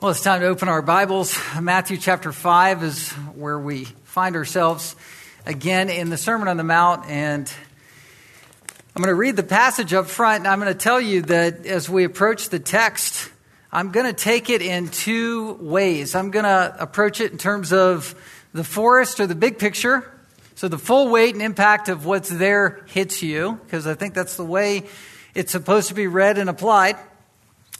Well, it's time to open our Bibles. Matthew chapter 5 is where we find ourselves again in the Sermon on the Mount. And I'm going to read the passage up front, and I'm going to tell you that as we approach the text, I'm going to take it in two ways. I'm going to approach it in terms of the forest or the big picture. So the full weight and impact of what's there hits you, because I think that's the way it's supposed to be read and applied.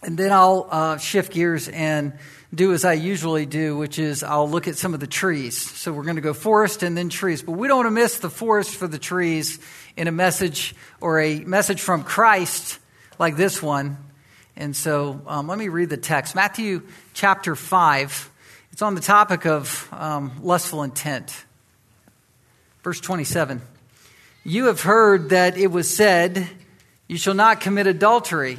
And then I'll uh, shift gears and do as I usually do, which is I'll look at some of the trees. So we're going to go forest and then trees. But we don't want to miss the forest for the trees in a message or a message from Christ like this one. And so um, let me read the text Matthew chapter 5. It's on the topic of um, lustful intent. Verse 27 You have heard that it was said, You shall not commit adultery.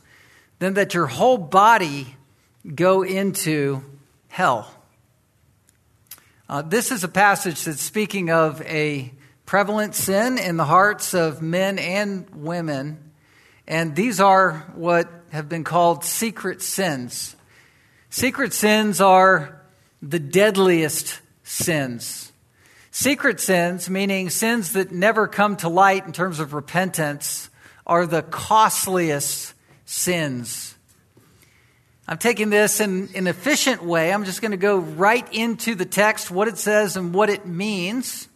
than that your whole body go into hell. Uh, this is a passage that's speaking of a prevalent sin in the hearts of men and women, and these are what have been called secret sins. Secret sins are the deadliest sins. Secret sins, meaning sins that never come to light in terms of repentance, are the costliest sins. I'm taking this in an efficient way. I'm just going to go right into the text, what it says and what it means.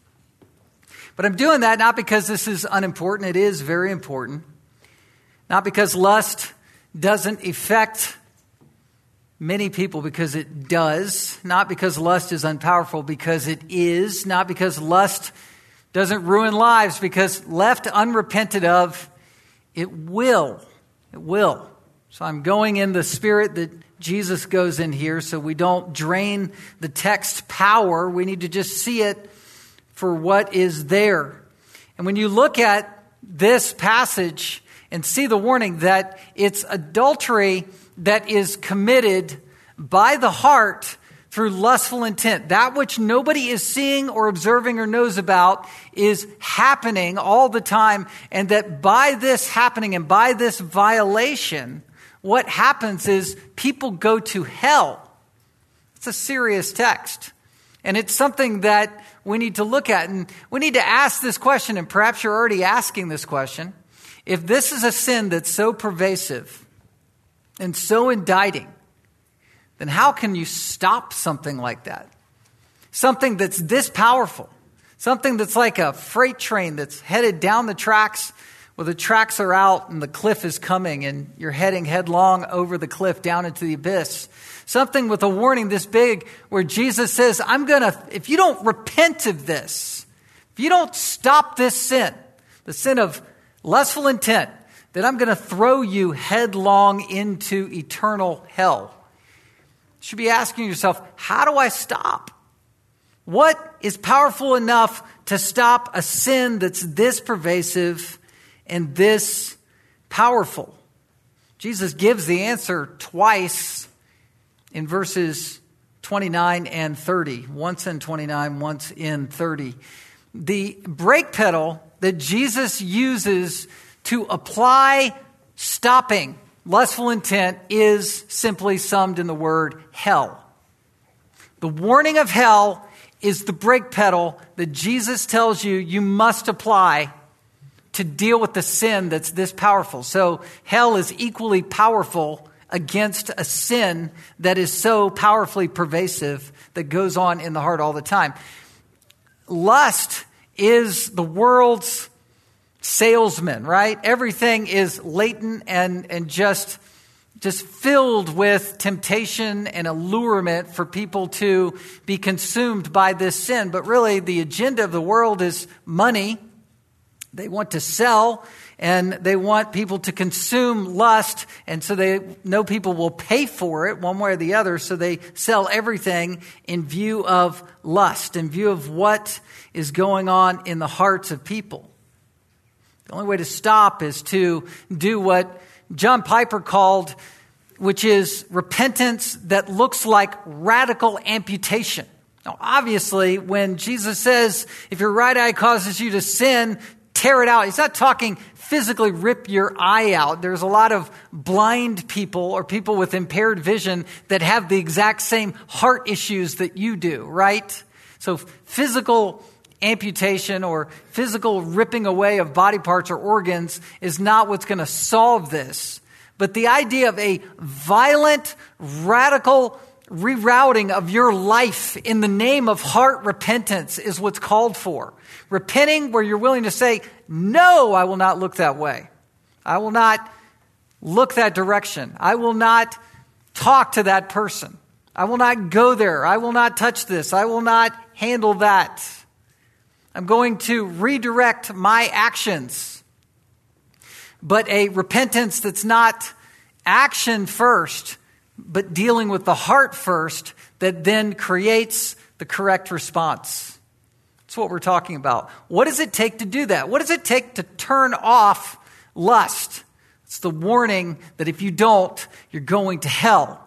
But I'm doing that not because this is unimportant, it is very important. Not because lust doesn't affect many people, because it does. Not because lust is unpowerful, because it is. Not because lust doesn't ruin lives, because left unrepented of, it will. It will. So I'm going in the spirit that Jesus goes in here so we don't drain the text power. We need to just see it for what is there. And when you look at this passage and see the warning that it's adultery that is committed by the heart through lustful intent. That which nobody is seeing or observing or knows about is happening all the time. And that by this happening and by this violation, what happens is people go to hell. It's a serious text. And it's something that we need to look at. And we need to ask this question, and perhaps you're already asking this question. If this is a sin that's so pervasive and so indicting, then how can you stop something like that? Something that's this powerful, something that's like a freight train that's headed down the tracks where the tracks are out and the cliff is coming and you're heading headlong over the cliff down into the abyss. Something with a warning this big where Jesus says, I'm gonna, if you don't repent of this, if you don't stop this sin, the sin of lustful intent, then I'm gonna throw you headlong into eternal hell should be asking yourself, how do I stop? What is powerful enough to stop a sin that's this pervasive and this powerful? Jesus gives the answer twice in verses 29 and 30. Once in 29, once in 30. The brake pedal that Jesus uses to apply stopping Lustful intent is simply summed in the word hell. The warning of hell is the brake pedal that Jesus tells you you must apply to deal with the sin that's this powerful. So hell is equally powerful against a sin that is so powerfully pervasive that goes on in the heart all the time. Lust is the world's salesman, right? Everything is latent and, and just, just filled with temptation and allurement for people to be consumed by this sin. But really, the agenda of the world is money. They want to sell and they want people to consume lust, and so they know people will pay for it one way or the other, so they sell everything in view of lust, in view of what is going on in the hearts of people. The only way to stop is to do what John Piper called, which is repentance that looks like radical amputation. Now, obviously, when Jesus says, if your right eye causes you to sin, tear it out, he's not talking physically rip your eye out. There's a lot of blind people or people with impaired vision that have the exact same heart issues that you do, right? So physical amputation or physical ripping away of body parts or organs is not what's going to solve this. But the idea of a violent, radical rerouting of your life in the name of heart repentance is what's called for. Repenting where you're willing to say, No, I will not look that way. I will not look that direction. I will not talk to that person. I will not go there. I will not touch this. I will not handle that. I'm going to redirect my actions. But a repentance that's not action first, but dealing with the heart first, that then creates the correct response. That's what we're talking about. What does it take to do that? What does it take to turn off lust? It's the warning that if you don't, you're going to hell.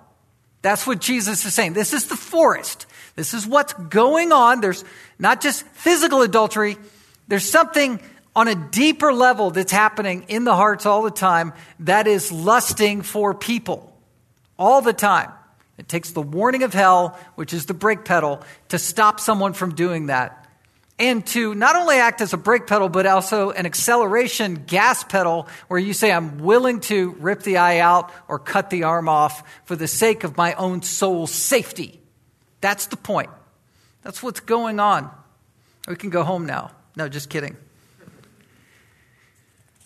That's what Jesus is saying. This is the forest. This is what's going on. There's not just physical adultery, there's something on a deeper level that's happening in the hearts all the time that is lusting for people all the time. It takes the warning of hell, which is the brake pedal, to stop someone from doing that. And to not only act as a brake pedal, but also an acceleration gas pedal where you say, I'm willing to rip the eye out or cut the arm off for the sake of my own soul's safety. That's the point. That's what's going on. We can go home now. No, just kidding.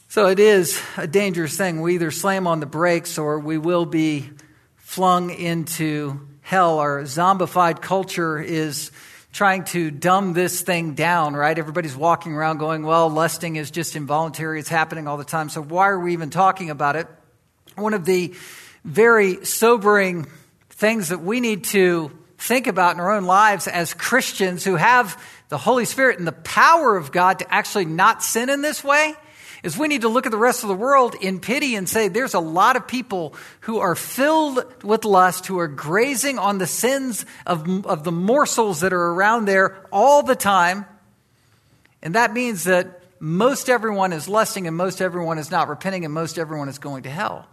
So it is a dangerous thing. We either slam on the brakes or we will be flung into hell. Our zombified culture is trying to dumb this thing down, right? Everybody's walking around going, well, lusting is just involuntary. It's happening all the time. So why are we even talking about it? One of the very sobering things that we need to think about in our own lives as Christians who have the Holy Spirit and the power of God to actually not sin in this way is we need to look at the rest of the world in pity and say there's a lot of people who are filled with lust, who are grazing on the sins of, of the morsels that are around there all the time. And that means that most everyone is lusting and most everyone is not repenting and most everyone is going to hell.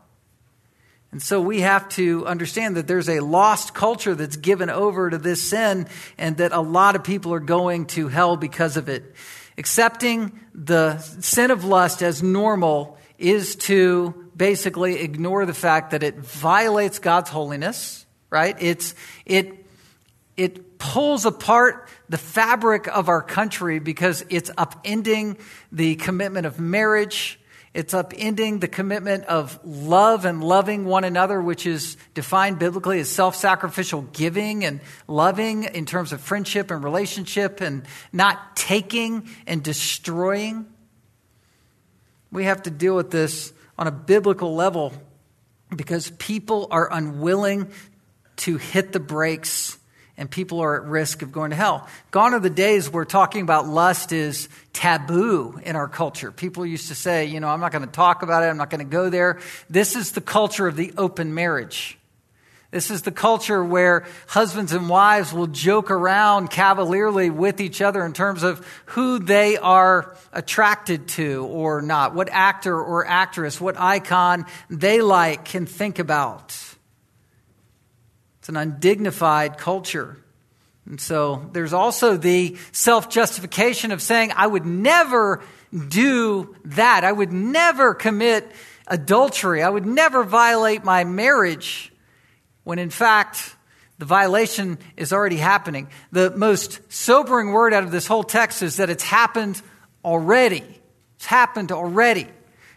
And so we have to understand that there's a lost culture that's given over to this sin and that a lot of people are going to hell because of it. Accepting the sin of lust as normal is to basically ignore the fact that it violates God's holiness, right? It's, it, it pulls apart the fabric of our country because it's upending the commitment of marriage it's upending the commitment of love and loving one another, which is defined biblically as self sacrificial giving and loving in terms of friendship and relationship and not taking and destroying. We have to deal with this on a biblical level because people are unwilling to hit the brakes and people are at risk of going to hell. Gone are the days where talking about lust is taboo in our culture. People used to say, you know, I'm not going to talk about it, I'm not going to go there. This is the culture of the open marriage. This is the culture where husbands and wives will joke around cavalierly with each other in terms of who they are attracted to or not, what actor or actress, what icon they like and think about. It's an undignified culture. And so there's also the self justification of saying, I would never do that. I would never commit adultery. I would never violate my marriage. When in fact, the violation is already happening. The most sobering word out of this whole text is that it's happened already. It's happened already.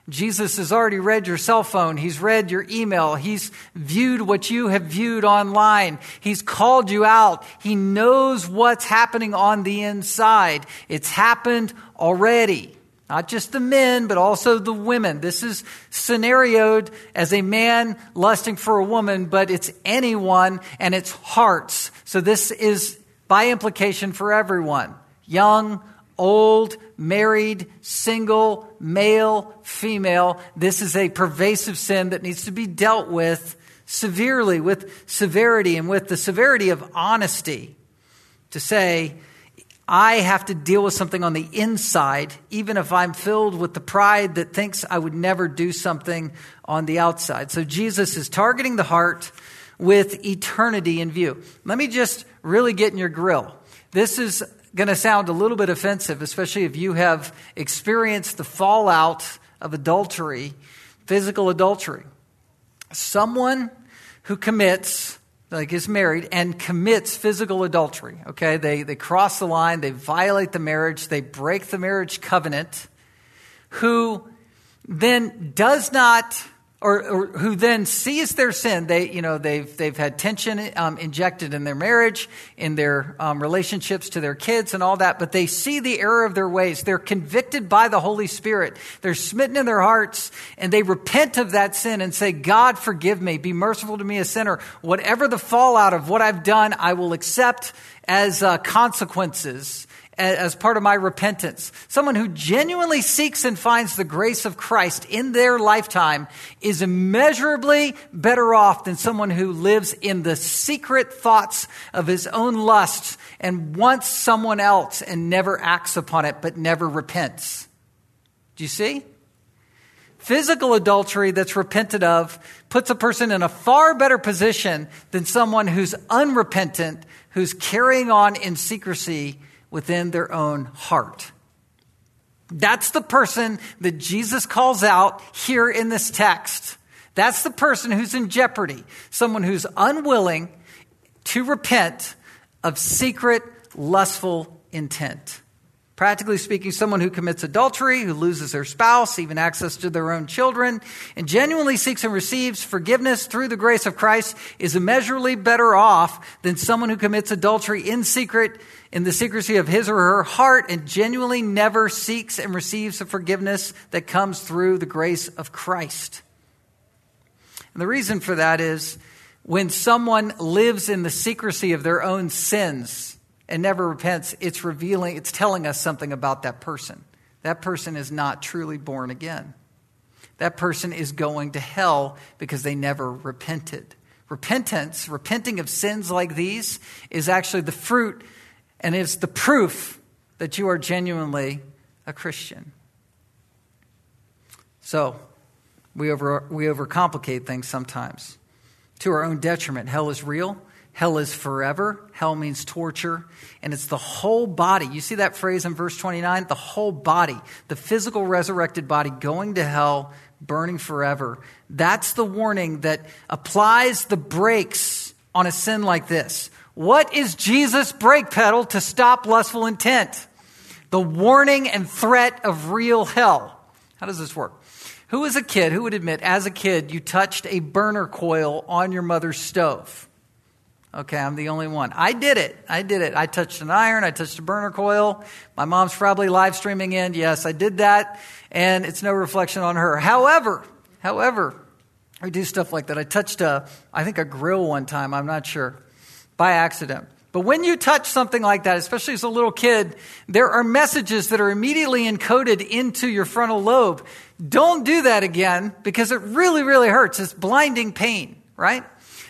Jesus has already read your cell phone. He's read your email. He's viewed what you have viewed online. He's called you out. He knows what's happening on the inside. It's happened already. Not just the men, but also the women. This is scenarioed as a man lusting for a woman, but it's anyone and it's hearts. So this is by implication for everyone young, old, married, single, male, female. This is a pervasive sin that needs to be dealt with severely, with severity, and with the severity of honesty to say, I have to deal with something on the inside, even if I'm filled with the pride that thinks I would never do something on the outside. So Jesus is targeting the heart with eternity in view. Let me just really get in your grill. This is going to sound a little bit offensive, especially if you have experienced the fallout of adultery, physical adultery. Someone who commits like is married and commits physical adultery. Okay, they they cross the line, they violate the marriage, they break the marriage covenant. Who then does not or, or, who then sees their sin. They, you know, they've, they've had tension um, injected in their marriage, in their um, relationships to their kids and all that, but they see the error of their ways. They're convicted by the Holy Spirit. They're smitten in their hearts and they repent of that sin and say, God, forgive me. Be merciful to me, a sinner. Whatever the fallout of what I've done, I will accept as uh, consequences as part of my repentance. Someone who genuinely seeks and finds the grace of Christ in their lifetime is immeasurably better off than someone who lives in the secret thoughts of his own lusts and wants someone else and never acts upon it but never repents. Do you see? Physical adultery that's repented of puts a person in a far better position than someone who's unrepentant, who's carrying on in secrecy within their own heart. That's the person that Jesus calls out here in this text. That's the person who's in jeopardy, someone who's unwilling to repent of secret, lustful intent. Practically speaking, someone who commits adultery, who loses their spouse, even access to their own children, and genuinely seeks and receives forgiveness through the grace of Christ is immeasurably better off than someone who commits adultery in secret in the secrecy of his or her heart and genuinely never seeks and receives the forgiveness that comes through the grace of Christ. And the reason for that is when someone lives in the secrecy of their own sins and never repents, it's revealing, it's telling us something about that person. That person is not truly born again. That person is going to hell because they never repented. Repentance, repenting of sins like these, is actually the fruit and it's the proof that you are genuinely a Christian. So, we, over, we overcomplicate things sometimes to our own detriment. Hell is real. Hell is forever. Hell means torture. And it's the whole body. You see that phrase in verse 29? The whole body, the physical resurrected body going to hell, burning forever. That's the warning that applies the brakes on a sin like this. What is Jesus' brake pedal to stop lustful intent? The warning and threat of real hell. How does this work? Who is a kid who would admit, as a kid, you touched a burner coil on your mother's stove? Okay, I'm the only one. I did it. I did it. I touched an iron. I touched a burner coil. My mom's probably live streaming in. Yes, I did that. And it's no reflection on her. However, however, I do stuff like that. I touched a, I think a grill one time. I'm not sure by accident. But when you touch something like that, especially as a little kid, there are messages that are immediately encoded into your frontal lobe. Don't do that again because it really, really hurts. It's blinding pain, right?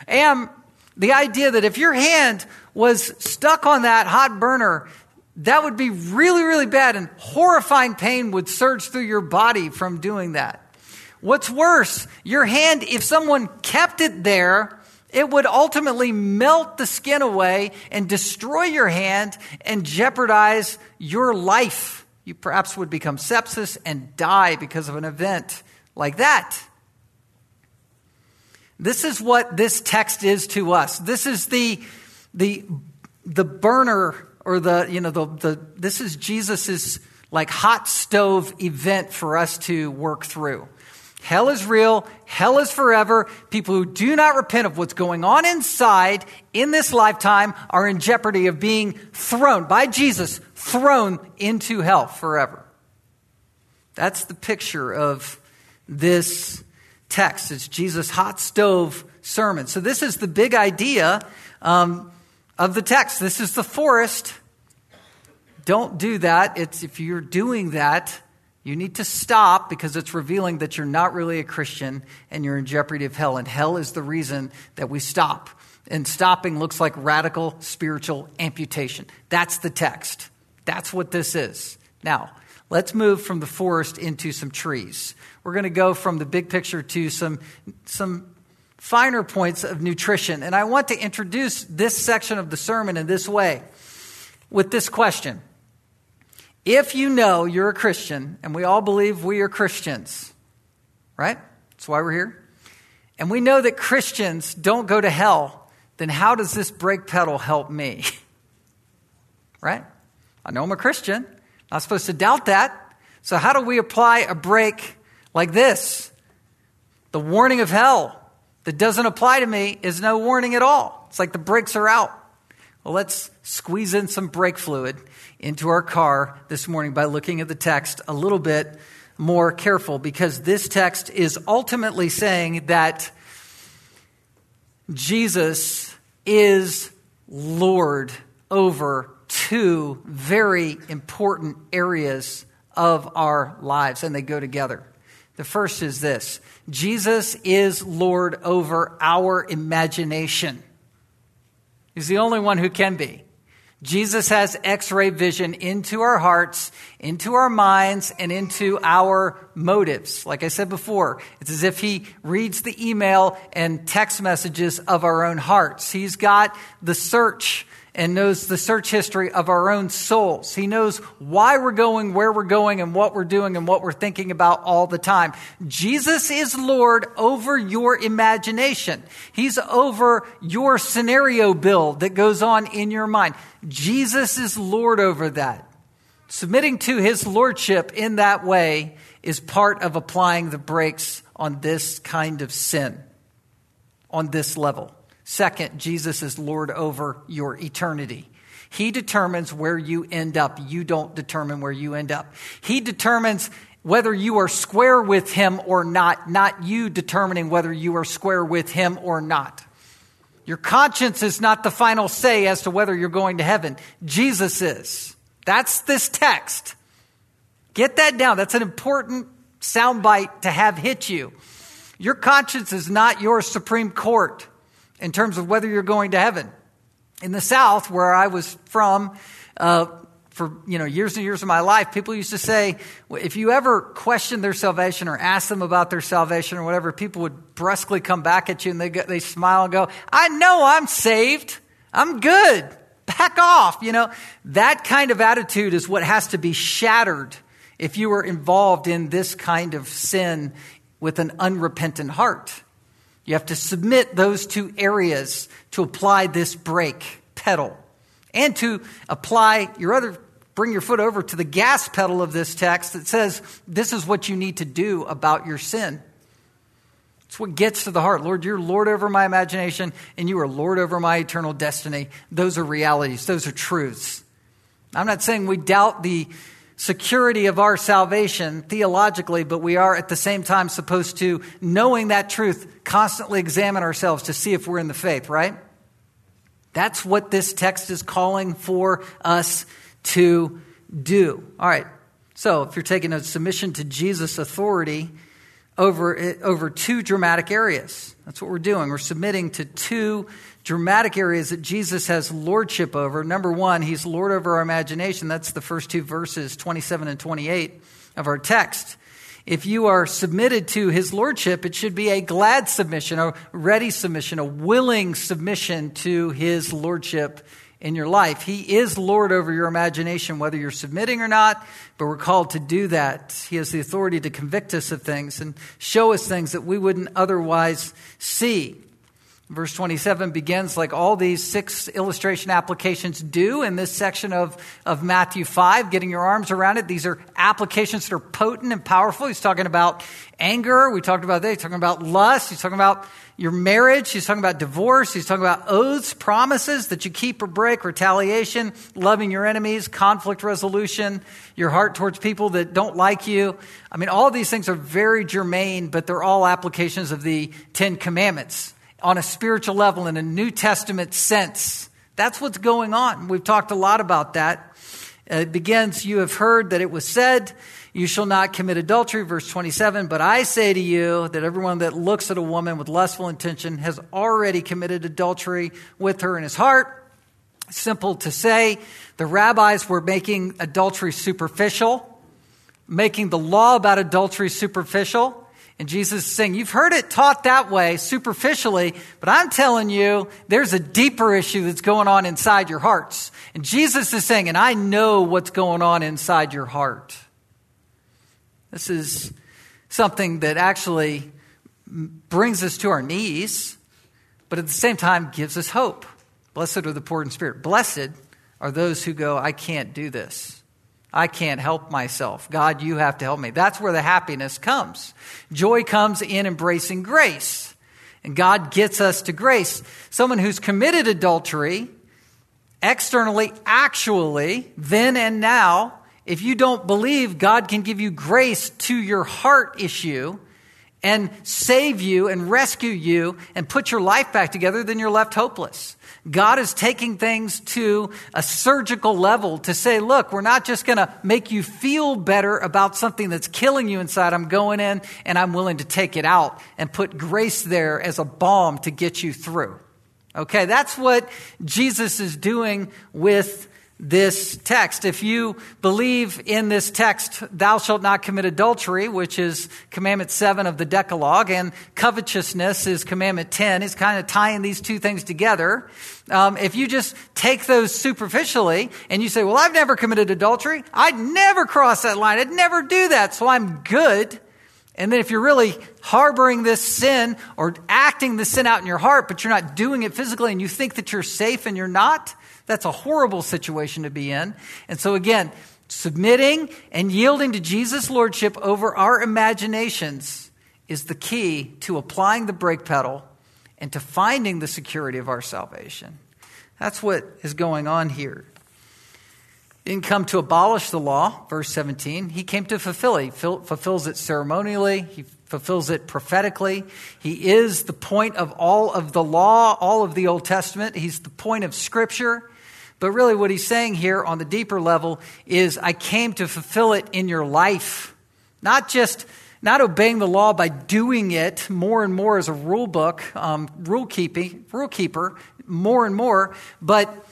And the idea that if your hand was stuck on that hot burner, that would be really, really bad and horrifying pain would surge through your body from doing that. What's worse, your hand, if someone kept it there, it would ultimately melt the skin away and destroy your hand and jeopardize your life. You perhaps would become sepsis and die because of an event like that. This is what this text is to us. This is the, the, the burner or the, you know, the, the, this is Jesus's like hot stove event for us to work through. Hell is real. Hell is forever. People who do not repent of what's going on inside in this lifetime are in jeopardy of being thrown by Jesus, thrown into hell forever. That's the picture of this text. It's Jesus' hot stove sermon. So, this is the big idea um, of the text. This is the forest. Don't do that. It's, if you're doing that, you need to stop because it's revealing that you're not really a Christian and you're in jeopardy of hell. And hell is the reason that we stop. And stopping looks like radical spiritual amputation. That's the text. That's what this is. Now, let's move from the forest into some trees. We're going to go from the big picture to some, some finer points of nutrition. And I want to introduce this section of the sermon in this way with this question. If you know you're a Christian, and we all believe we are Christians, right? That's why we're here. And we know that Christians don't go to hell, then how does this brake pedal help me? right? I know I'm a Christian. Not supposed to doubt that. So, how do we apply a brake like this? The warning of hell that doesn't apply to me is no warning at all. It's like the brakes are out. Well, let's squeeze in some brake fluid into our car this morning by looking at the text a little bit more careful because this text is ultimately saying that Jesus is Lord over two very important areas of our lives, and they go together. The first is this Jesus is Lord over our imagination. He's the only one who can be. Jesus has x ray vision into our hearts, into our minds, and into our motives. Like I said before, it's as if he reads the email and text messages of our own hearts. He's got the search and knows the search history of our own souls. He knows why we're going, where we're going, and what we're doing and what we're thinking about all the time. Jesus is Lord over your imagination. He's over your scenario build that goes on in your mind. Jesus is Lord over that. Submitting to his lordship in that way is part of applying the brakes on this kind of sin on this level. Second, Jesus is Lord over your eternity. He determines where you end up. You don't determine where you end up. He determines whether you are square with Him or not, not you determining whether you are square with Him or not. Your conscience is not the final say as to whether you're going to heaven. Jesus is. That's this text. Get that down. That's an important soundbite to have hit you. Your conscience is not your Supreme Court in terms of whether you're going to heaven. In the South, where I was from, uh, for you know years and years of my life, people used to say, if you ever question their salvation or ask them about their salvation or whatever, people would brusquely come back at you and they they smile and go, "I know I'm saved. I'm good. Back off." You know that kind of attitude is what has to be shattered if you are involved in this kind of sin with an unrepentant heart. You have to submit those two areas to apply this brake pedal and to apply your other, bring your foot over to the gas pedal of this text that says this is what you need to do about your sin. It's what gets to the heart. Lord, you're Lord over my imagination and you are Lord over my eternal destiny. Those are realities, those are truths. I'm not saying we doubt the security of our salvation theologically, but we are at the same time supposed to, knowing that truth, constantly examine ourselves to see if we're in the faith, right? That's what this text is calling for us to do. All right. So, if you're taking a submission to Jesus' authority over, over two dramatic areas, that's what we're doing. We're submitting to two dramatic areas that Jesus has lordship over. Number one, he's Lord over our imagination. That's the first two verses, 27 and 28 of our text. If you are submitted to his lordship, it should be a glad submission, a ready submission, a willing submission to his lordship in your life. He is Lord over your imagination, whether you're submitting or not, but we're called to do that. He has the authority to convict us of things and show us things that we wouldn't otherwise see. Verse 27 begins like all these six illustration applications do in this section of, of Matthew 5, getting your arms around it. These are applications that are potent and powerful. He's talking about anger. We talked about that. He's talking about lust. He's talking about your marriage. He's talking about divorce. He's talking about oaths, promises that you keep or break, retaliation, loving your enemies, conflict resolution, your heart towards people that don't like you. I mean, all these things are very germane, but they're all applications of the Ten Commandments on a spiritual level in a New Testament sense. That's what's going on. We've talked a lot about that. Uh, it begins, You have heard that it was said, You shall not commit adultery, verse 27. But I say to you that everyone that looks at a woman with lustful intention has already committed adultery with her in his heart. Simple to say, the rabbis were making adultery superficial, making the law about adultery superficial. And Jesus is saying, You've heard it taught that way superficially, but I'm telling you, there's a deeper issue that's going on inside your hearts. And Jesus is saying, And I know what's going on inside your heart. This is something that actually brings us to our knees, but at the same time gives us hope. Blessed are the poor in spirit. Blessed are those who go, I can't do this. I can't help myself. God, you have to help me. That's where the happiness comes. Joy comes in embracing grace. And God gets us to grace. Someone who's committed adultery, externally, actually, then and now, if you don't believe God can give you grace to your heart issue and save you and rescue you and put your life back together, then you're left hopeless. God is taking things to a surgical level to say, look, we're not just going to make you feel better about something that's killing you inside. I'm going in and I'm willing to take it out and put grace there as a balm to get you through. Okay, that's what Jesus is doing with this text. If you believe in this text, thou shalt not commit adultery, which is commandment seven of the Decalogue, and covetousness is commandment 10, is kind of tying these two things together. Um, if you just take those superficially and you say, well, I've never committed adultery. I'd never cross that line. I'd never do that. So I'm good. And then if you're really harboring this sin or acting the sin out in your heart, but you're not doing it physically and you think that you're safe and you're not, that's a horrible situation to be in. And so, again, submitting and yielding to Jesus' lordship over our imaginations is the key to applying the brake pedal and to finding the security of our salvation. That's what is going on here. He didn't come to abolish the law, verse 17. He came to fulfill it. He fulfills it ceremonially, he fulfills it prophetically. He is the point of all of the law, all of the Old Testament. He's the point of Scripture. But really, what he's saying here on the deeper level is I came to fulfill it in your life. Not just not obeying the law by doing it more and more as a rule book, um, rule keeping, rule keeper, more and more, but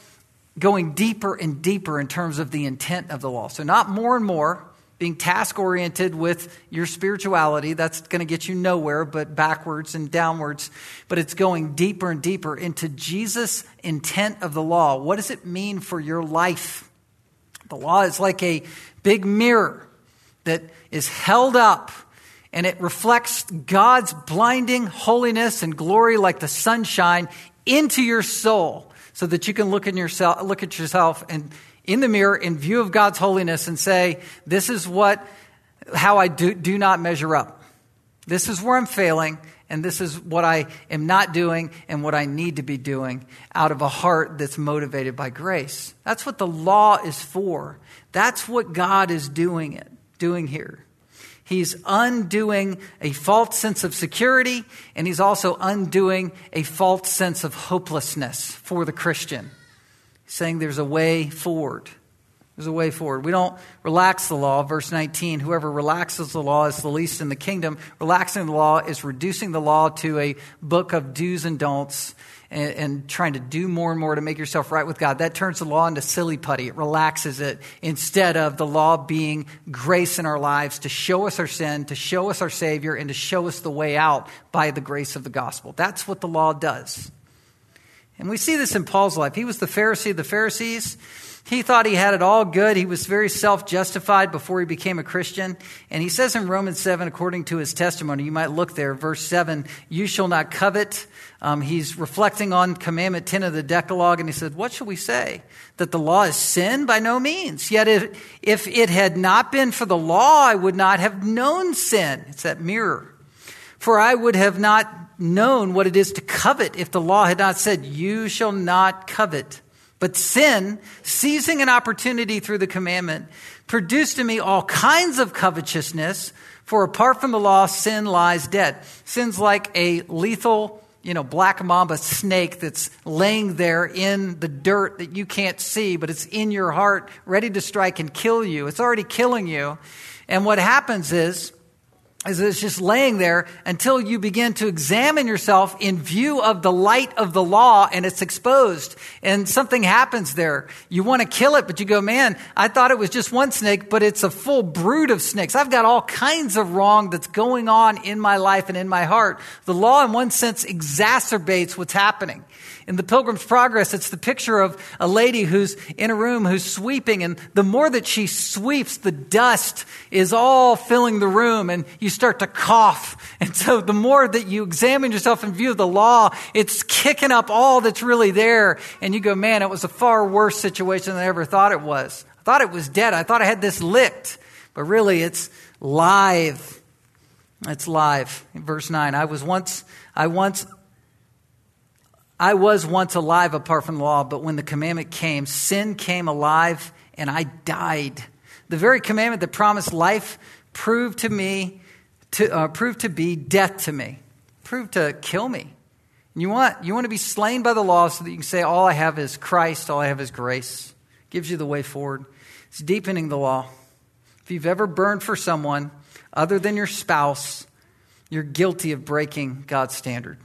going deeper and deeper in terms of the intent of the law. So not more and more, being task oriented with your spirituality, that's going to get you nowhere but backwards and downwards. But it's going deeper and deeper into Jesus' intent of the law. What does it mean for your life? The law is like a big mirror that is held up and it reflects God's blinding holiness and glory like the sunshine into your soul so that you can look, in yourself, look at yourself and in the mirror in view of God's holiness and say, This is what, how I do, do not measure up. This is where I'm failing, and this is what I am not doing and what I need to be doing out of a heart that's motivated by grace. That's what the law is for. That's what God is doing it, doing here. He's undoing a false sense of security, and he's also undoing a false sense of hopelessness for the Christian saying there's a way forward. There's a way forward. We don't relax the law. Verse 19 whoever relaxes the law is the least in the kingdom. Relaxing the law is reducing the law to a book of do's and don'ts and, and, trying to do more and more to make yourself right with God. That turns the law into silly putty. It relaxes it instead of the law being grace in our lives to show us our sin, to show us our Savior, and to show us the way out by the grace of the gospel. That's what the law does. And we see this in Paul's life. He was the Pharisee of the Pharisees. He thought he had it all good. He was very self justified before he became a Christian. And he says in Romans 7, according to his testimony, you might look there, verse 7, you shall not covet. Um, he's reflecting on commandment 10 of the Decalogue, and he said, What shall we say? That the law is sin? By no means. Yet if, if it had not been for the law, I would not have known sin. It's that mirror. For I would have not known what it is to covet if the law had not said, You shall not covet. But sin, seizing an opportunity through the commandment, produced in me all kinds of covetousness, for apart from the law, sin lies dead. Sin's like a lethal, you know, black mamba snake that's laying there in the dirt that you can't see, but it's in your heart, ready to strike and kill you. It's already killing you. And what happens is, is it's just laying there until you begin to examine yourself in view of the light of the law and it's exposed and something happens there. You want to kill it, but you go, man, I thought it was just one snake, but it's a full brood of snakes. I've got all kinds of wrong that's going on in my life and in my heart. The law, in one sense, exacerbates what's happening. In the Pilgrim's Progress, it's the picture of a lady who's in a room who's sweeping, and the more that she sweeps, the dust is all filling the room, and you start to cough. And so the more that you examine yourself in view of the law, it's kicking up all that's really there, and you go, man, it was a far worse situation than I ever thought it was. I thought it was dead. I thought I had this licked, but really it's live. It's live. Verse 9, I was once, I once I was once alive apart from the law, but when the commandment came, sin came alive and I died. The very commandment that promised life proved to me to uh, proved to be death to me, proved to kill me. And you want you want to be slain by the law so that you can say all I have is Christ, all I have is grace. Gives you the way forward. It's deepening the law. If you've ever burned for someone other than your spouse, you're guilty of breaking God's standard.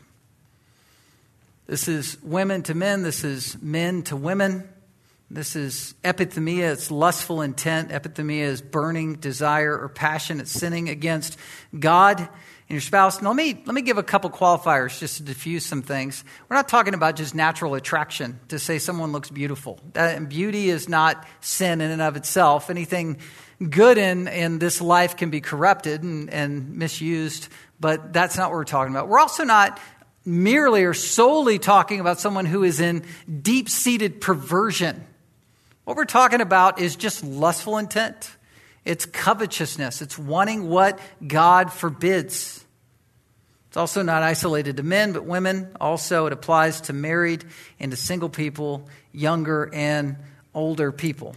This is women to men. This is men to women. This is epithumia. It's lustful intent. Epithumia is burning desire or passion. It's sinning against God and your spouse. Let me, let me give a couple qualifiers just to diffuse some things. We're not talking about just natural attraction to say someone looks beautiful. That, beauty is not sin in and of itself. Anything good in, in this life can be corrupted and, and misused, but that's not what we're talking about. We're also not merely or solely talking about someone who is in deep seated perversion. What we're talking about is just lustful intent. It's covetousness. It's wanting what God forbids. It's also not isolated to men, but women. Also, it applies to married and to single people, younger and older people.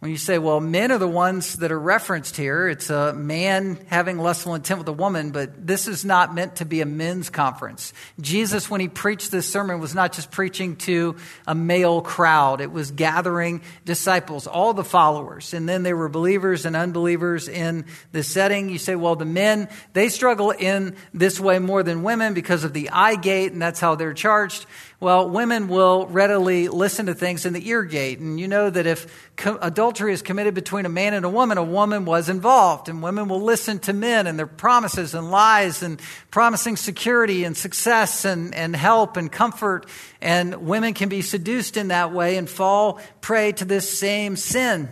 When you say, well, men are the ones that are referenced here, it's a man having lustful intent with a woman, but this is not meant to be a men's conference. Jesus, when he preached this sermon, was not just preaching to a male crowd, it was gathering disciples, all the followers. And then there were believers and unbelievers in the setting. You say, well, the men, they struggle in this way more than women because of the eye gate, and that's how they're charged. Well, women will readily listen to things in the ear gate. And you know that if co- adultery is committed between a man and a woman, a woman was involved. And women will listen to men and their promises and lies and promising security and success and, and help and comfort. And women can be seduced in that way and fall prey to this same sin.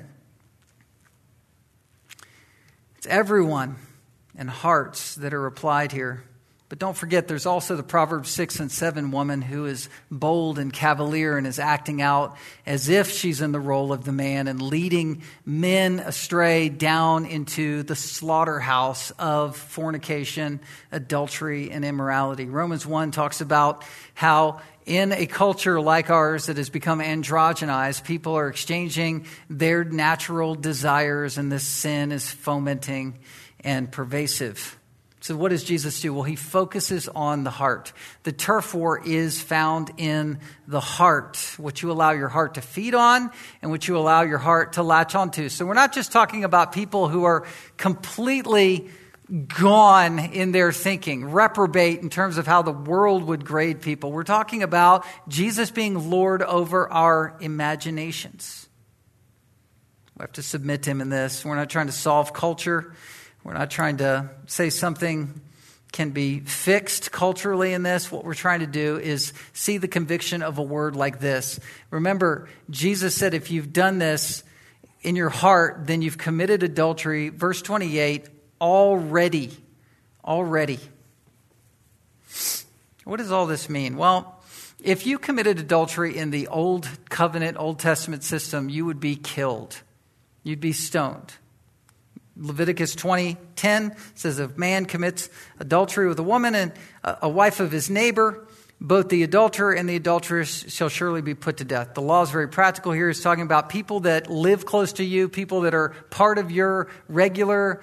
It's everyone and hearts that are applied here. But don't forget, there's also the Proverbs 6 and 7 woman who is bold and cavalier and is acting out as if she's in the role of the man and leading men astray down into the slaughterhouse of fornication, adultery, and immorality. Romans 1 talks about how in a culture like ours that has become androgenized, people are exchanging their natural desires, and this sin is fomenting and pervasive. So, what does Jesus do? Well, he focuses on the heart. The turf war is found in the heart, what you allow your heart to feed on and what you allow your heart to latch onto. So, we're not just talking about people who are completely gone in their thinking, reprobate in terms of how the world would grade people. We're talking about Jesus being Lord over our imaginations. We have to submit to him in this. We're not trying to solve culture. We're not trying to say something can be fixed culturally in this. What we're trying to do is see the conviction of a word like this. Remember, Jesus said, if you've done this in your heart, then you've committed adultery. Verse 28 already. Already. What does all this mean? Well, if you committed adultery in the Old Covenant, Old Testament system, you would be killed. You'd be stoned. Leviticus 20:10 says if man commits adultery with a woman and a wife of his neighbor, both the adulterer and the adulteress shall surely be put to death. The law is very practical here. It's talking about people that live close to you, people that are part of your regular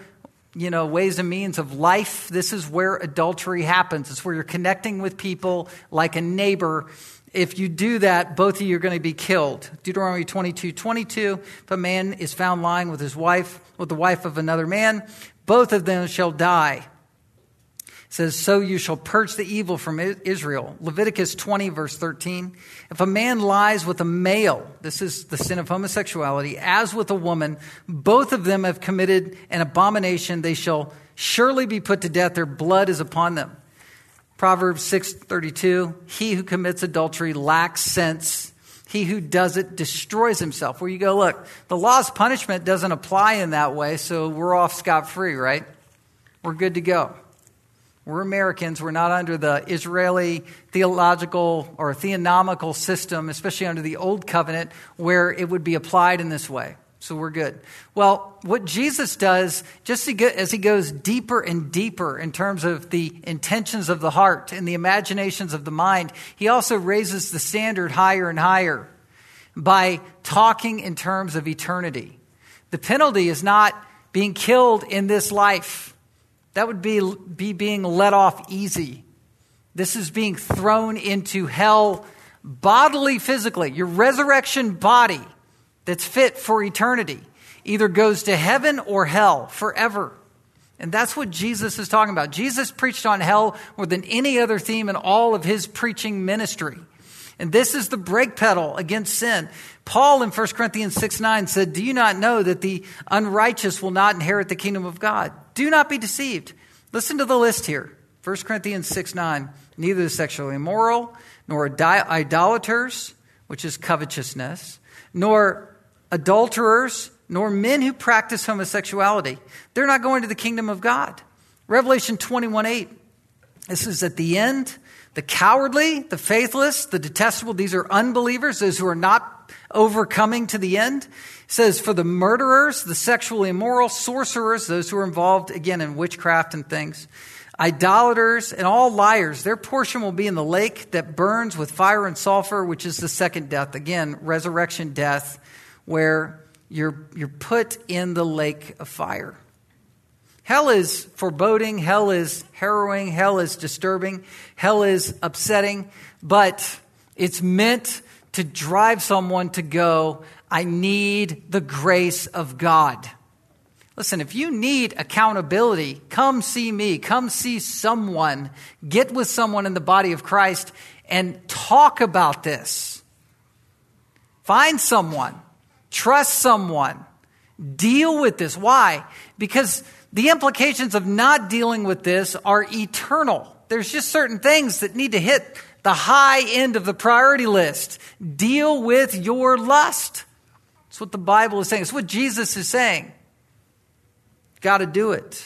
you know, ways and means of life. This is where adultery happens. It's where you're connecting with people like a neighbor if you do that, both of you are going to be killed. Deuteronomy 22 22. If a man is found lying with his wife, with the wife of another man, both of them shall die. It says, So you shall purge the evil from Israel. Leviticus 20, verse 13. If a man lies with a male, this is the sin of homosexuality, as with a woman, both of them have committed an abomination. They shall surely be put to death. Their blood is upon them. Proverbs 6:32, he who commits adultery lacks sense. He who does it destroys himself. Where you go, look, the law's punishment doesn't apply in that way, so we're off scot free, right? We're good to go. We're Americans. We're not under the Israeli theological or theonomical system, especially under the Old Covenant, where it would be applied in this way. So we're good. Well, what Jesus does, just as he goes deeper and deeper in terms of the intentions of the heart and the imaginations of the mind, he also raises the standard higher and higher by talking in terms of eternity. The penalty is not being killed in this life. That would be, be being let off easy. This is being thrown into hell bodily, physically. Your resurrection body that's fit for eternity either goes to heaven or hell forever. And that's what Jesus is talking about. Jesus preached on hell more than any other theme in all of his preaching ministry. And this is the brake pedal against sin. Paul in 1 Corinthians 6 9 said, Do you not know that the unrighteous will not inherit the kingdom of God? Do not be deceived. Listen to the list here 1 Corinthians 6 9. Neither the sexually immoral, nor idolaters, which is covetousness, nor adulterers, nor men who practice homosexuality. They're not going to the kingdom of God. Revelation 21 8. This is at the end. The cowardly, the faithless, the detestable, these are unbelievers, those who are not overcoming to the end. It says, for the murderers, the sexually immoral, sorcerers, those who are involved, again, in witchcraft and things, idolaters, and all liars, their portion will be in the lake that burns with fire and sulfur, which is the second death. Again, resurrection death where you're, you're put in the lake of fire. Hell is foreboding, hell is harrowing, hell is disturbing, hell is upsetting, but it's meant to drive someone to go, I need the grace of God. Listen, if you need accountability, come see me, come see someone, get with someone in the body of Christ and talk about this. Find someone Trust someone. Deal with this. Why? Because the implications of not dealing with this are eternal. There's just certain things that need to hit the high end of the priority list. Deal with your lust. That's what the Bible is saying. It's what Jesus is saying. Got to do it.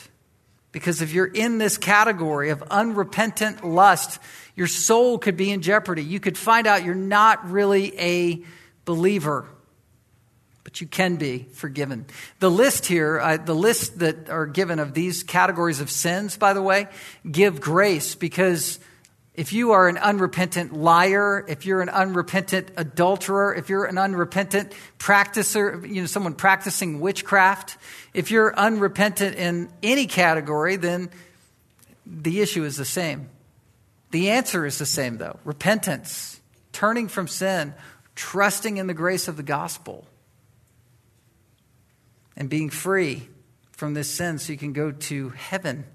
Because if you're in this category of unrepentant lust, your soul could be in jeopardy. You could find out you're not really a believer but you can be forgiven. The list here, uh, the list that are given of these categories of sins, by the way, give grace because if you are an unrepentant liar, if you're an unrepentant adulterer, if you're an unrepentant practicer, you know, someone practicing witchcraft, if you're unrepentant in any category, then the issue is the same. The answer is the same, though repentance, turning from sin, trusting in the grace of the gospel and being free from this sin so you can go to heaven.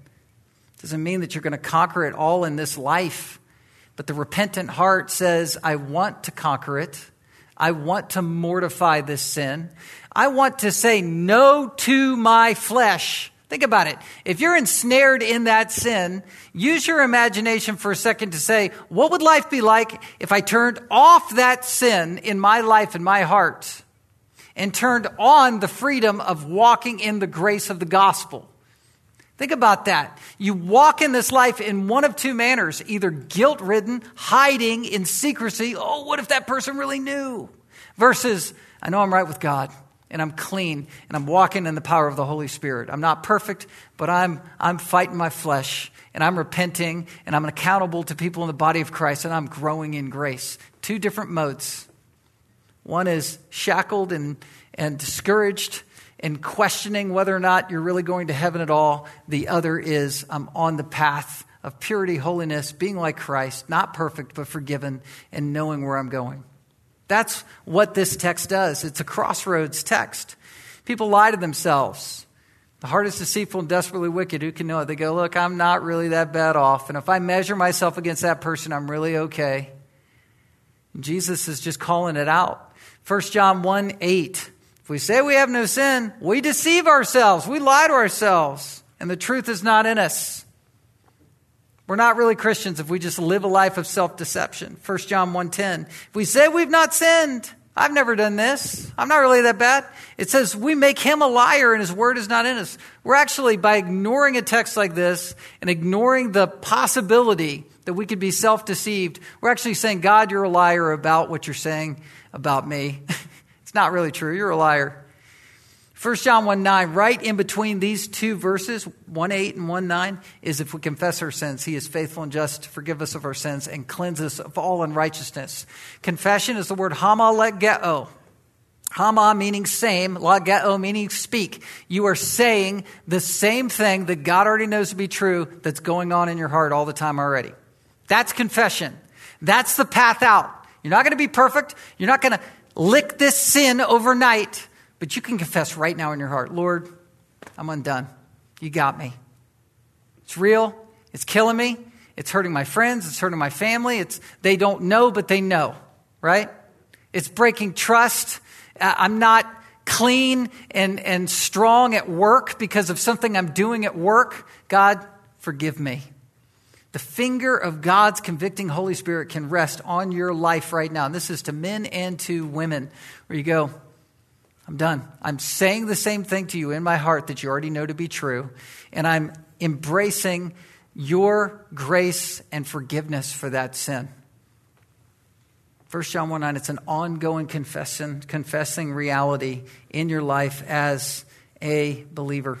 Doesn't mean that you're going to conquer it all in this life, but the repentant heart says, I want to conquer it. I want to mortify this sin. I want to say no to my flesh. Think about it. If you're ensnared in that sin, use your imagination for a second to say, what would life be like if I turned off that sin in my life and my heart and turned on the freedom of walking in the grace of the gospel? Think about that. You walk in this life in one of two manners either guilt ridden, hiding in secrecy. Oh, what if that person really knew? Versus, I know I'm right with God and I'm clean and I'm walking in the power of the Holy Spirit. I'm not perfect, but I'm, I'm fighting my flesh and I'm repenting and I'm accountable to people in the body of Christ and I'm growing in grace. Two different modes. One is shackled and, and discouraged and questioning whether or not you're really going to heaven at all. The other is I'm on the path of purity, holiness, being like Christ, not perfect, but forgiven, and knowing where I'm going. That's what this text does. It's a crossroads text. People lie to themselves. The heart is deceitful and desperately wicked. Who can know it? They go, Look, I'm not really that bad off. And if I measure myself against that person, I'm really okay. Jesus is just calling it out. 1 John 1 8. If we say we have no sin, we deceive ourselves. We lie to ourselves. And the truth is not in us. We're not really Christians if we just live a life of self-deception. 1 John 1:10. If we say we've not sinned, I've never done this. I'm not really that bad. It says we make him a liar and his word is not in us. We're actually by ignoring a text like this and ignoring the possibility that we could be self-deceived, we're actually saying, God, you're a liar about what you're saying about me. it's not really true. You're a liar. 1 John 1 9, right in between these two verses, 1 8 and 1 9, is if we confess our sins, he is faithful and just to forgive us of our sins and cleanse us of all unrighteousness. Confession is the word homologeo. Hama meaning same, logeo meaning speak. You are saying the same thing that God already knows to be true that's going on in your heart all the time already. That's confession. That's the path out. You're not going to be perfect. You're not going to lick this sin overnight. But you can confess right now in your heart Lord, I'm undone. You got me. It's real. It's killing me. It's hurting my friends. It's hurting my family. It's, they don't know, but they know, right? It's breaking trust. I'm not clean and, and strong at work because of something I'm doing at work. God, forgive me. The finger of God's convicting Holy Spirit can rest on your life right now. And this is to men and to women, where you go, I'm done. I'm saying the same thing to you in my heart that you already know to be true, and I'm embracing your grace and forgiveness for that sin. 1 John 1 9, it's an ongoing confession, confessing reality in your life as a believer.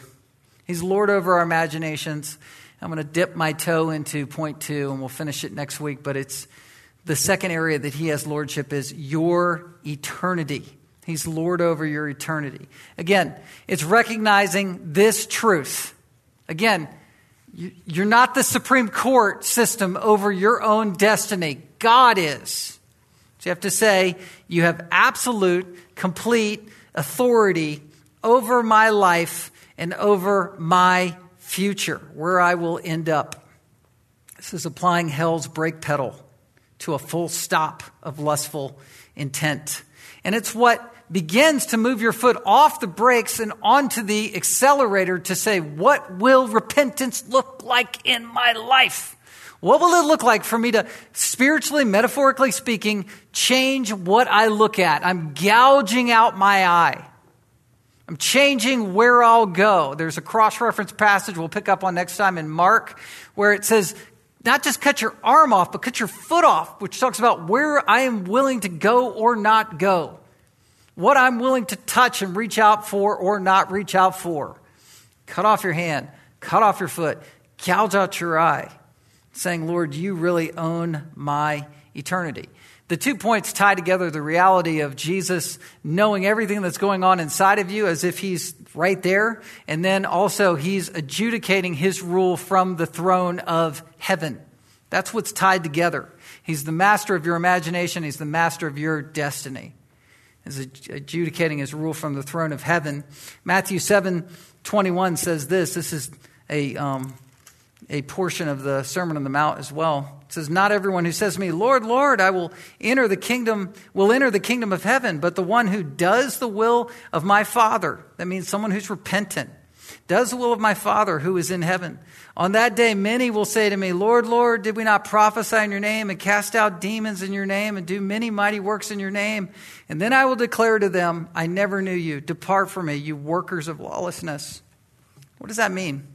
He's Lord over our imaginations. I'm going to dip my toe into point two, and we'll finish it next week. But it's the second area that He has lordship is your eternity. He's Lord over your eternity. Again, it's recognizing this truth. Again, you're not the Supreme Court system over your own destiny. God is. So you have to say, you have absolute, complete authority over my life and over my future, where I will end up. This is applying hell's brake pedal to a full stop of lustful intent. And it's what begins to move your foot off the brakes and onto the accelerator to say, what will repentance look like in my life? What will it look like for me to spiritually, metaphorically speaking, change what I look at? I'm gouging out my eye. I'm changing where I'll go. There's a cross reference passage we'll pick up on next time in Mark where it says, not just cut your arm off, but cut your foot off, which talks about where I am willing to go or not go what I'm willing to touch and reach out for or not reach out for. Cut off your hand, cut off your foot, gouge out your eye, saying, Lord, you really own my eternity. The two points tie together the reality of Jesus knowing everything that's going on inside of you as if he's right there, and then also he's adjudicating his rule from the throne of heaven. That's what's tied together. He's the master of your imagination, he's the master of your destiny is adjudicating his rule from the throne of heaven. Matthew 7 21 says this. This is a, um, a portion of the Sermon on the Mount as well. It says, Not everyone who says to me, Lord, Lord, I will enter the kingdom, will enter the kingdom of heaven, but the one who does the will of my Father. That means someone who's repentant. does the will of my Father who is in heaven. On that day, many will say to me, Lord, Lord, did we not prophesy in your name and cast out demons in your name and do many mighty works in your name? And then I will declare to them, I never knew you. Depart from me, you workers of lawlessness. What does that mean?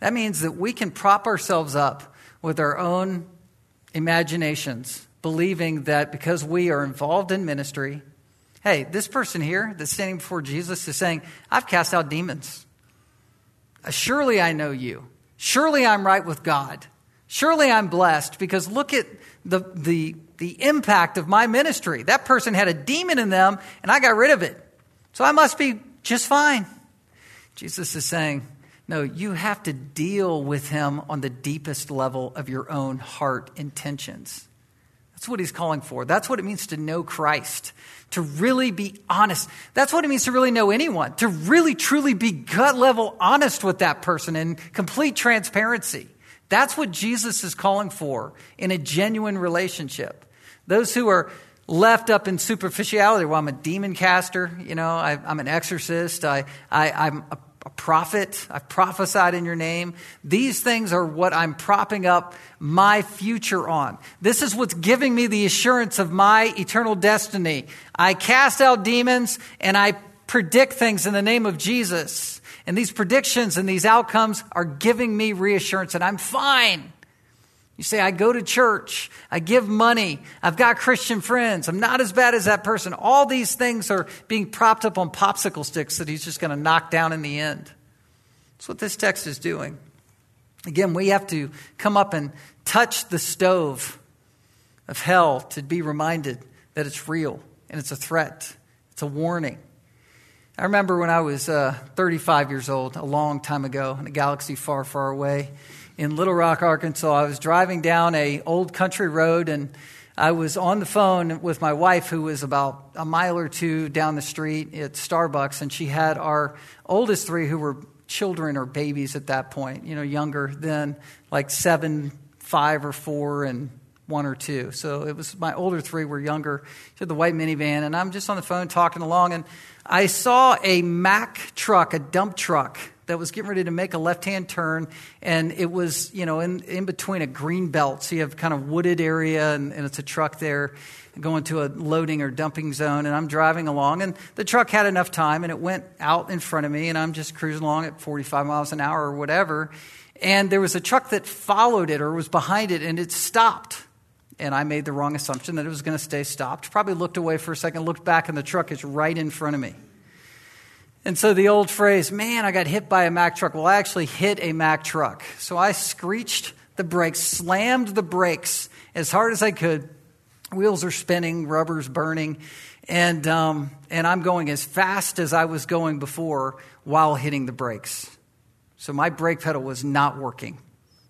That means that we can prop ourselves up with our own imaginations, believing that because we are involved in ministry, hey, this person here that's standing before Jesus is saying, I've cast out demons. Surely I know you. Surely I'm right with God. Surely I'm blessed because look at the, the, the impact of my ministry. That person had a demon in them and I got rid of it. So I must be just fine. Jesus is saying, no, you have to deal with him on the deepest level of your own heart intentions. That's what he's calling for. That's what it means to know Christ to really be honest. That's what it means to really know anyone, to really truly be gut level honest with that person in complete transparency. That's what Jesus is calling for in a genuine relationship. Those who are left up in superficiality, well, I'm a demon caster, you know, I, am an exorcist, I, I, I'm a a prophet. I've prophesied in your name. These things are what I'm propping up my future on. This is what's giving me the assurance of my eternal destiny. I cast out demons and I predict things in the name of Jesus. And these predictions and these outcomes are giving me reassurance that I'm fine. You say, I go to church, I give money, I've got Christian friends, I'm not as bad as that person. All these things are being propped up on popsicle sticks that he's just going to knock down in the end. That's what this text is doing. Again, we have to come up and touch the stove of hell to be reminded that it's real and it's a threat, it's a warning. I remember when I was uh, 35 years old, a long time ago, in a galaxy far, far away in Little Rock, Arkansas. I was driving down a old country road and I was on the phone with my wife, who was about a mile or two down the street at Starbucks, and she had our oldest three, who were children or babies at that point, you know, younger than like seven, five, or four, and one or two. So it was my older three were younger. She had the white minivan, and I'm just on the phone talking along, and I saw a Mack truck, a dump truck that was getting ready to make a left hand turn, and it was, you know, in, in between a green belt. So you have kind of wooded area, and, and it's a truck there going to a loading or dumping zone. And I'm driving along, and the truck had enough time, and it went out in front of me, and I'm just cruising along at 45 miles an hour or whatever. And there was a truck that followed it or was behind it, and it stopped and I made the wrong assumption that it was going to stay stopped. Probably looked away for a second, looked back, and the truck is right in front of me. And so the old phrase, man, I got hit by a Mack truck. Well, I actually hit a Mack truck. So I screeched the brakes, slammed the brakes as hard as I could. Wheels are spinning, rubber's burning, and, um, and I'm going as fast as I was going before while hitting the brakes. So my brake pedal was not working.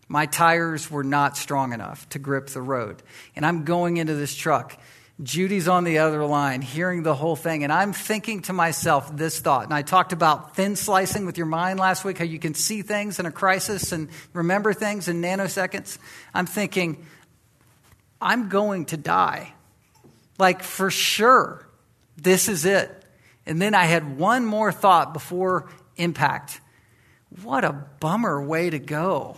My tires were not strong enough to grip the road. And I'm going into this truck. Judy's on the other line, hearing the whole thing, and I'm thinking to myself this thought. And I talked about thin slicing with your mind last week, how you can see things in a crisis and remember things in nanoseconds. I'm thinking, I'm going to die. Like, for sure, this is it. And then I had one more thought before impact. What a bummer way to go.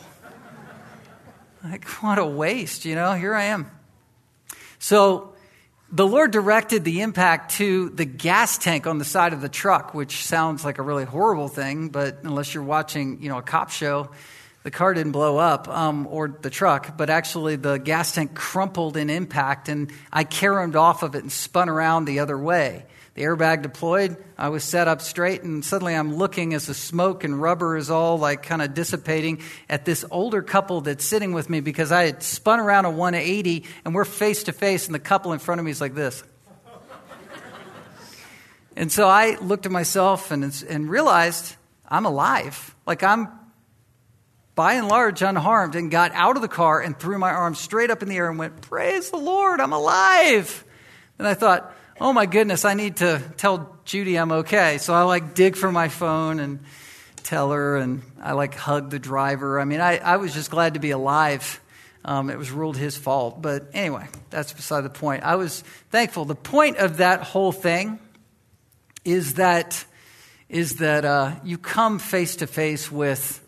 Like, what a waste, you know? Here I am. So, the Lord directed the impact to the gas tank on the side of the truck, which sounds like a really horrible thing, but unless you're watching, you know, a cop show, the car didn't blow up um, or the truck, but actually the gas tank crumpled in impact, and I caromed off of it and spun around the other way. The airbag deployed. I was set up straight, and suddenly I'm looking as the smoke and rubber is all like kind of dissipating at this older couple that's sitting with me because I had spun around a 180 and we're face to face, and the couple in front of me is like this. and so I looked at myself and, and realized I'm alive. Like I'm by and large unharmed and got out of the car and threw my arms straight up in the air and went, Praise the Lord, I'm alive. And I thought, oh my goodness, I need to tell Judy I'm okay. So I like dig for my phone and tell her, and I like hug the driver. I mean, I, I was just glad to be alive. Um, it was ruled his fault. But anyway, that's beside the point. I was thankful. The point of that whole thing is that is that uh, you come face to face with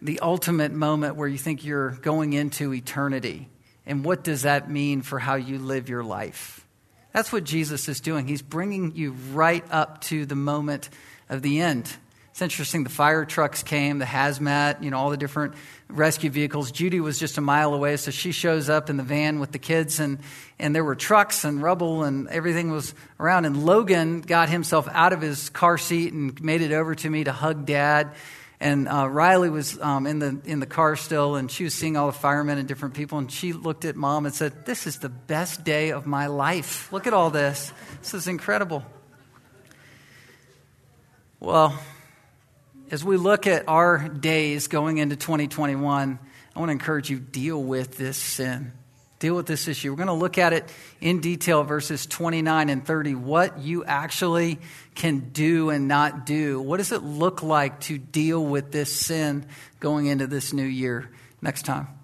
the ultimate moment where you think you're going into eternity. And what does that mean for how you live your life? That's what Jesus is doing. He's bringing you right up to the moment of the end. It's interesting. The fire trucks came, the hazmat, you know, all the different rescue vehicles. Judy was just a mile away, so she shows up in the van with the kids, and, and there were trucks and rubble and everything was around. And Logan got himself out of his car seat and made it over to me to hug dad. And uh, Riley was um, in, the, in the car still, and she was seeing all the firemen and different people. And she looked at mom and said, This is the best day of my life. Look at all this. This is incredible. Well, as we look at our days going into 2021, I want to encourage you deal with this sin. Deal with this issue. We're going to look at it in detail, verses 29 and 30, what you actually can do and not do. What does it look like to deal with this sin going into this new year? Next time.